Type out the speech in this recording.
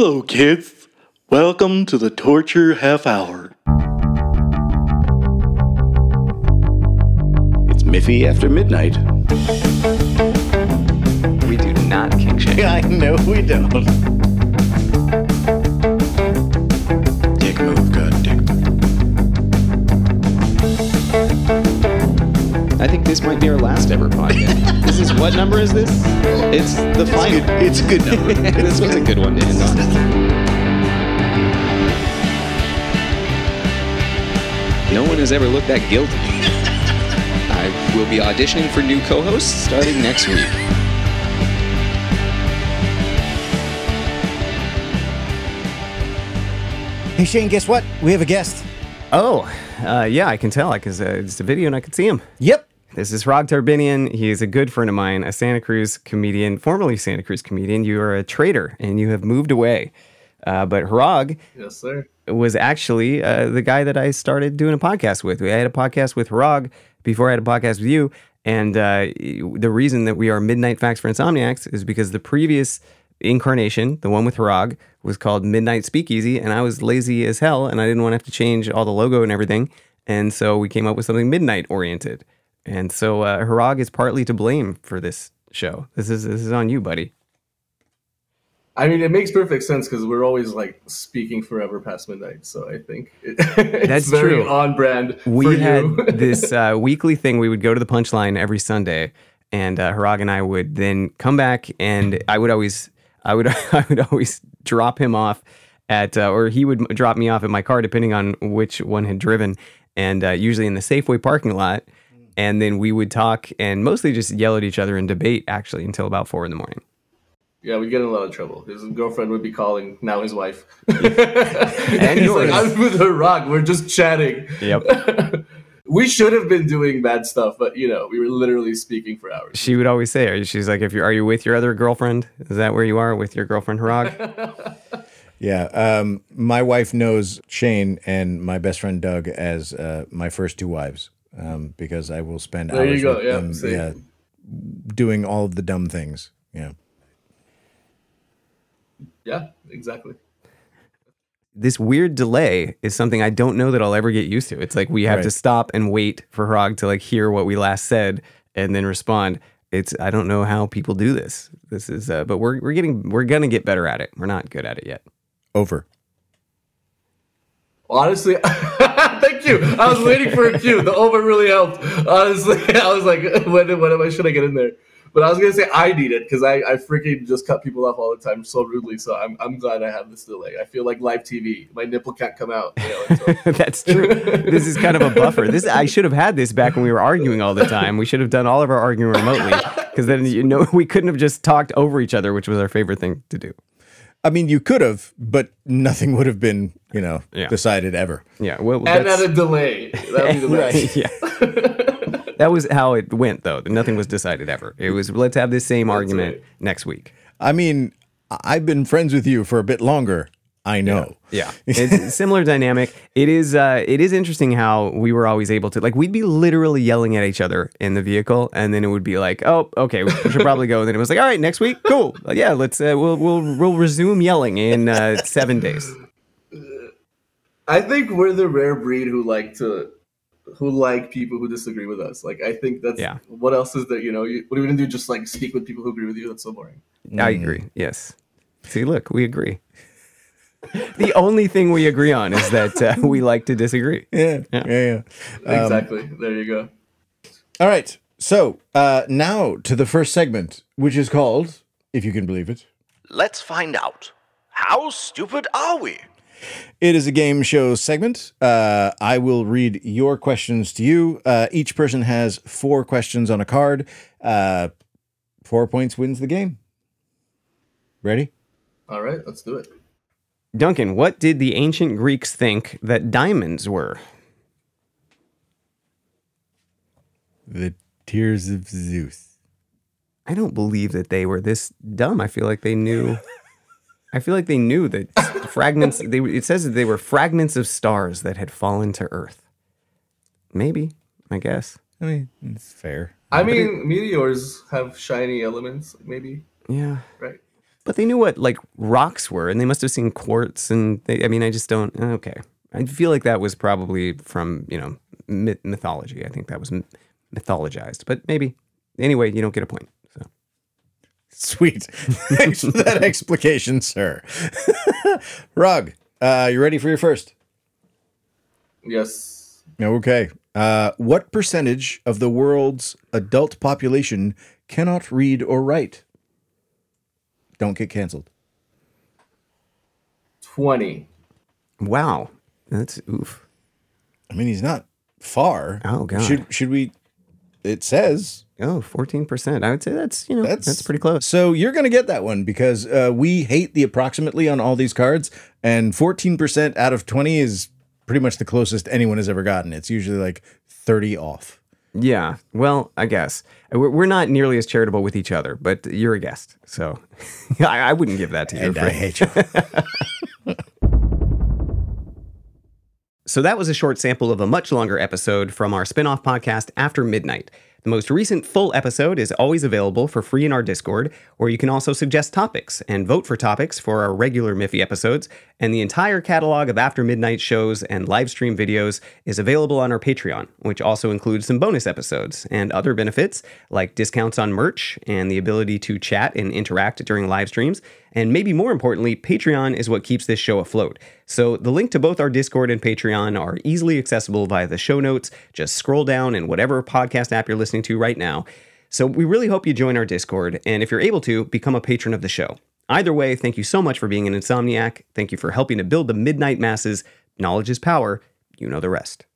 Hello, kids. Welcome to the Torture Half Hour. It's Miffy after midnight. We do not king shame. I know we don't. Think be our last ever podcast. this is what number is this? It's the final. It's a good number. this was a good one to end on. No one has ever looked that guilty. I will be auditioning for new co-hosts starting next week. Hey Shane, guess what? We have a guest. Oh, uh, yeah, I can tell because uh, it's a video and I can see him. Yep. This is Hrag Tarbinian. He is a good friend of mine, a Santa Cruz comedian, formerly Santa Cruz comedian. You are a traitor and you have moved away. Uh, but Hrag Yes, sir. was actually uh, the guy that I started doing a podcast with. I had a podcast with Hrag before I had a podcast with you. And uh, the reason that we are Midnight Facts for Insomniacs is because the previous incarnation, the one with Hrag, was called Midnight Speakeasy. And I was lazy as hell and I didn't want to have to change all the logo and everything. And so we came up with something midnight oriented. And so uh, Hrag is partly to blame for this show. This is this is on you, buddy. I mean, it makes perfect sense because we're always like speaking forever past midnight. So I think it, it's That's very true. on brand. we for had this uh, weekly thing. We would go to the punchline every Sunday, and uh, Hrag and I would then come back, and I would always, I would, I would always drop him off at, uh, or he would drop me off at my car, depending on which one had driven, and uh, usually in the Safeway parking lot. And then we would talk and mostly just yell at each other and debate actually until about four in the morning. yeah, we get in a lot of trouble. His girlfriend would be calling now his wife, And and he's yours. like, "I'm with her rock. We're just chatting." Yep. we should have been doing bad stuff, but you know, we were literally speaking for hours. she would always say, she's like, if you are you with your other girlfriend? Is that where you are with your girlfriend Hrag? Yeah. Um, my wife knows Shane and my best friend Doug as uh, my first two wives um, because I will spend There hours go, with yeah, them, see. yeah, doing all of the dumb things. Yeah. Yeah, exactly. this weird delay is something I don't know that I'll ever get used to. It's like we have to stop and wait for Hrag to like hear what we last said and then respond. It's I don't know how people do this. This is uh, but we're we're getting we're gonna get better at it. We're not good at it yet. Over. Honestly, thank you. I was waiting for a cue. The over really helped. Honestly, I was like, when, when am I, should I get in there? But I was gonna say I need it because I, I freaking just cut people off all the time so rudely. So I'm, I'm glad I have this delay. I feel like live TV. My nipple can't come out. You know, until- That's true. this is kind of a buffer. This I should have had this back when we were arguing all the time. We should have done all of our arguing remotely because then you know we couldn't have just talked over each other, which was our favorite thing to do. I mean, you could have, but nothing would have been, you know, Yeah. decided ever. Yeah, well, and that's- at a delay. That would be the best. yeah. that was how it went, though. Nothing was decided ever. It was let's have this same argument right. next week. I mean, I've been friends with you for a bit longer. I know. Yeah, it's similar dynamic. It is. Uh, it is interesting how we were always able to like we'd be literally yelling at each other in the vehicle, and then it would be like, oh, okay, we should probably go. And then it was like, all right, next week, cool. Yeah, let's. Uh, we'll we'll we'll resume yelling in uh, seven days. I think we're the rare breed who like to who like people who disagree with us. Like I think that's Yeah. what else is there, you know, you, what are we gonna do? Just like speak with people who agree with you? That's so boring. I agree. Yes. See, look, we agree. the only thing we agree on is that uh, we like to disagree. Yeah. Yeah. Yeah. yeah. exactly. There you go. All right. So uh, now to the first segment, which is called, if you can believe it, Let's find out. How stupid are we? It is a game show segment. Uh, I will read your questions to you. Uh, each person has four questions on a card. Uh, four points wins the game. Ready? All right, let's do it. Duncan, what did the ancient Greeks think that diamonds were? The Tears of Zeus. I don't believe that they were this dumb. I feel like they knew. I feel like they knew that fragments. They, it says that they were fragments of stars that had fallen to Earth. Maybe, I guess. I mean, it's fair. I mean, meteors have shiny elements, maybe, Yeah, right? But they knew what like rocks were, and they must have seen quartz. And they, I mean, I just don't. Okay, I feel like that was probably from you know myth- mythology. I think that was mythologized, but maybe. Anyway, you don't get a point. So Sweet. Thanks for that explication, sir. Hrag, uh, you ready for your first? Yes. Okay. Uh, what percentage of the world's adult population cannot read or write? Don't get canceled. 20. wow, that's oof. I mean, he's not far. Oh, God. Should should we? It says Oh, 14%. I would say that's, you know, that's that's, pretty close. So you're going to get that one because uh, we hate the approximately on all these cards, and 14% out of 20 is pretty much the closest anyone has ever gotten. It's usually like 30 off. Yeah. Well, I guess. We're, we're not nearly as charitable with each other, but you're a guest. So I, I wouldn't give that to you. And I hate you. So that was a short sample of a much longer episode from our spin-off podcast After Midnight. The most recent full episode is always available for free in our Discord, where you can also suggest topics and vote for topics for our regular Miffy episodes. And the entire catalog of After Midnight shows and live stream videos is available on our Patreon, which also includes some bonus episodes and other benefits like discounts on merch and the ability to chat and interact during live streams. And maybe more importantly, Patreon is what keeps this show afloat. So the link to both our Discord and Patreon are easily accessible via the show notes. Just scroll down in whatever podcast app you're listening to right now. So we really hope you join our Discord, and if you're able to, become a patron of the show. Either way, thank you so much for being an insomniac. Thank you for helping to build the midnight masses. Knowledge is power. You know the rest.